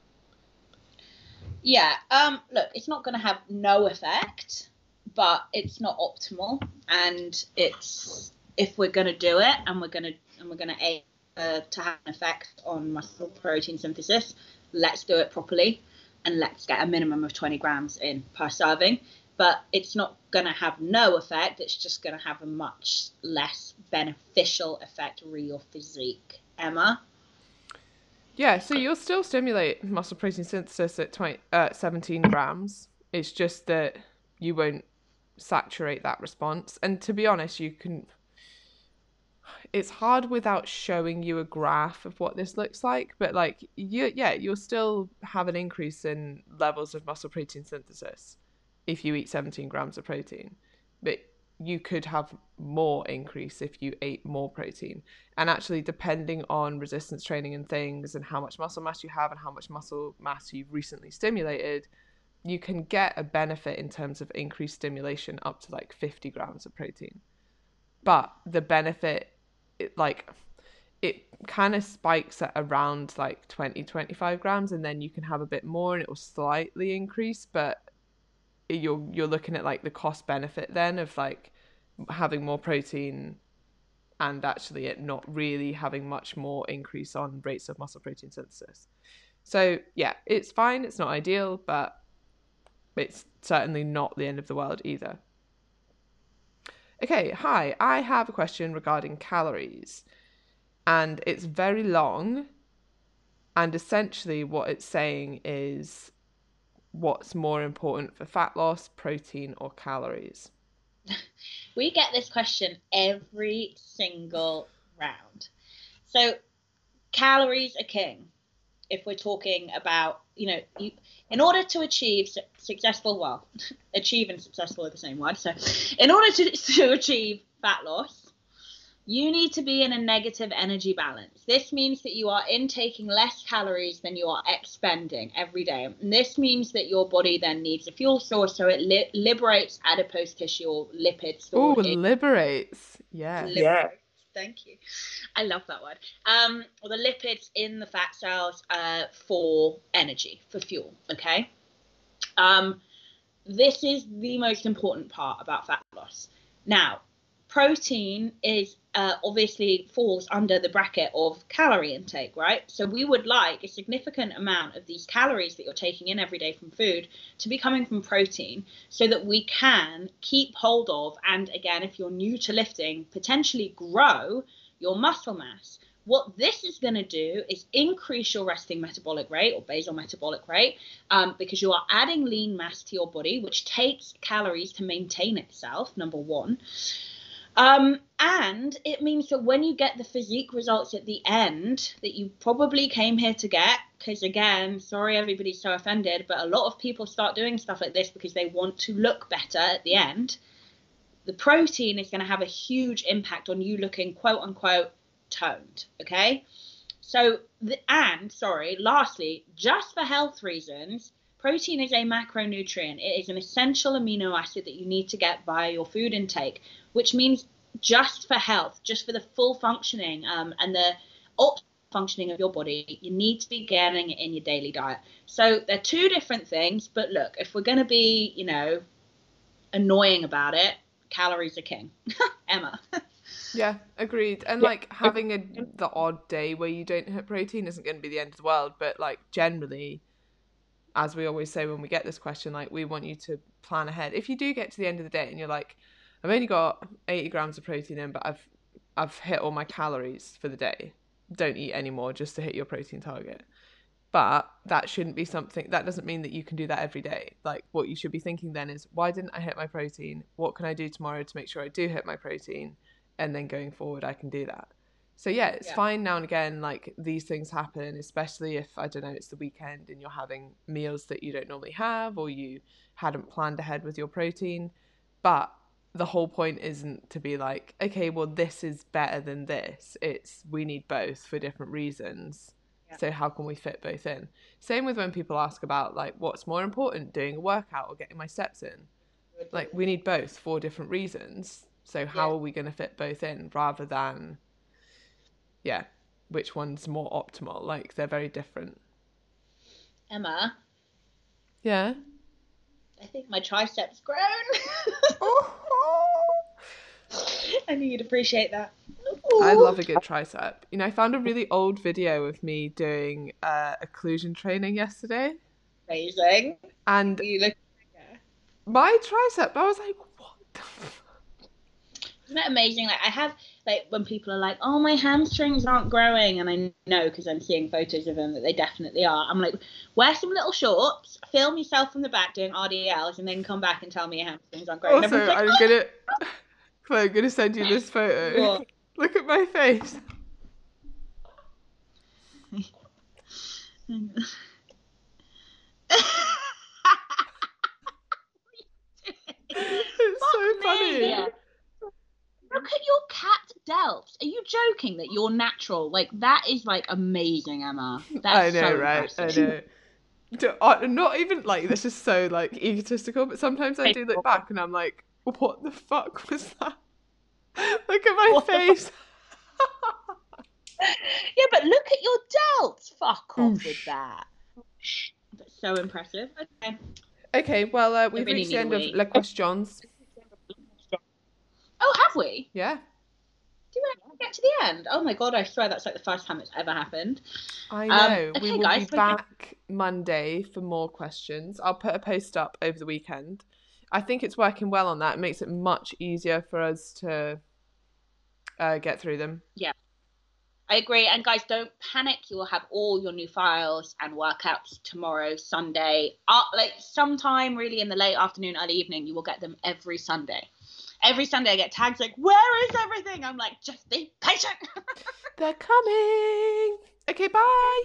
Yeah. Um. Look, it's not going to have no effect, but it's not optimal, and it's if we're going to do it, and we're going to and we're going to aim uh, to have an effect on muscle protein synthesis, let's do it properly and let's get a minimum of 20 grams in per serving. But it's not going to have no effect, it's just going to have a much less beneficial effect re your physique. Emma? Yeah, so you'll still stimulate muscle protein synthesis at 20, uh, 17 grams. It's just that you won't saturate that response. And to be honest, you can it's hard without showing you a graph of what this looks like but like you yeah you'll still have an increase in levels of muscle protein synthesis if you eat 17 grams of protein but you could have more increase if you ate more protein. And actually depending on resistance training and things and how much muscle mass you have and how much muscle mass you've recently stimulated you can get a benefit in terms of increased stimulation up to like 50 grams of protein. But the benefit it, like it kind of spikes at around like 20 25 grams and then you can have a bit more and it will slightly increase but you're you're looking at like the cost benefit then of like having more protein and actually it not really having much more increase on rates of muscle protein synthesis so yeah it's fine it's not ideal but it's certainly not the end of the world either Okay, hi, I have a question regarding calories. And it's very long. And essentially, what it's saying is what's more important for fat loss, protein, or calories? we get this question every single round. So, calories are king if we're talking about, you know, you, in order to achieve su- successful, well, achieve and successful are the same word. So, in order to, to achieve fat loss, you need to be in a negative energy balance. This means that you are intaking less calories than you are expending every day. And this means that your body then needs a fuel source, so it li- liberates adipose tissue or lipids. Oh, liberates. Yeah. Liberates. Yeah. Thank you. I love that word. Um, or the lipids in the fat cells uh, for energy, for fuel. Okay. Um, this is the most important part about fat loss. Now, protein is uh, obviously falls under the bracket of calorie intake, right? So we would like a significant amount of these calories that you're taking in every day from food to be coming from protein so that we can keep hold of and again, if you're new to lifting, potentially grow your muscle mass. What this is going to do is increase your resting metabolic rate or basal metabolic rate um, because you are adding lean mass to your body, which takes calories to maintain itself, number one. Um, and it means that when you get the physique results at the end that you probably came here to get, because again, sorry everybody's so offended, but a lot of people start doing stuff like this because they want to look better at the end. The protein is going to have a huge impact on you looking quote unquote toned. Okay. So, the, and sorry, lastly, just for health reasons, protein is a macronutrient. It is an essential amino acid that you need to get via your food intake which means just for health, just for the full functioning um, and the optimal functioning of your body, you need to be getting it in your daily diet. So they're two different things, but look, if we're going to be, you know, annoying about it, calories are king. Emma. yeah, agreed. And yeah. like having a the odd day where you don't hit protein isn't going to be the end of the world, but like generally as we always say when we get this question, like we want you to plan ahead. If you do get to the end of the day and you're like, I've only got 80 grams of protein in, but I've I've hit all my calories for the day. Don't eat anymore just to hit your protein target. But that shouldn't be something that doesn't mean that you can do that every day. Like what you should be thinking then is why didn't I hit my protein? What can I do tomorrow to make sure I do hit my protein? And then going forward I can do that. So yeah, it's yeah. fine now and again like these things happen, especially if I don't know, it's the weekend and you're having meals that you don't normally have or you hadn't planned ahead with your protein. But the whole point isn't to be like, okay, well, this is better than this. It's we need both for different reasons. Yeah. So how can we fit both in? Same with when people ask about like what's more important, doing a workout or getting my steps in. Like we need both for different reasons. So how Yeah. are we going to fit both in rather than yeah, which one's more optimal? Like they're very different. Emma, Yeah. I think my triceps grown. oh. I knew you'd appreciate that. I love a good tricep. You know, I found a really old video of me doing uh, occlusion training yesterday, Amazing. and You look. my tricep, I was like, what the f-? Isn't that amazing? Like I have like when people are like, "Oh, my hamstrings aren't growing," and I know because I'm seeing photos of them that they definitely are. I'm like, wear some little shorts, film yourself from the back doing RDLs, and then come back and tell me your hamstrings aren't growing. Also, like, I'm oh. gonna, Chloe, I'm gonna send you this photo. What? Look at my face. It's so Fuck funny. me. Look at your cat delts. Are you joking that you're natural? Like that is like amazing, Emma. I That's know, so right? impressive. I know. Do- I- Not even like this is so like egotistical, but sometimes I do look back and I'm like, what the fuck was that? Look at my What face. Yeah, but look at your delts. Fuck off with that. That's so impressive. Okay. Okay, well, uh, we've really reached the end of wee. Les Questions. Oh, have we? Yeah, Do we actually get to the end? Oh my god, I swear that's like the first time it's ever happened. I Um, know. we okay, will guys, be back Monday for more questions. I'll put a post up over the weekend. I think it's working well on that. It makes it much easier for us to uh, get through them. Yeah. I agree. And guys, don't panic. You will have all your new files and workouts tomorrow, Sunday. Uh, like sometime really in the late afternoon, early evening, you will get them every Sunday. Every Sunday I get tags like, where is everything? I'm like, just be patient. They're coming. Okay, bye.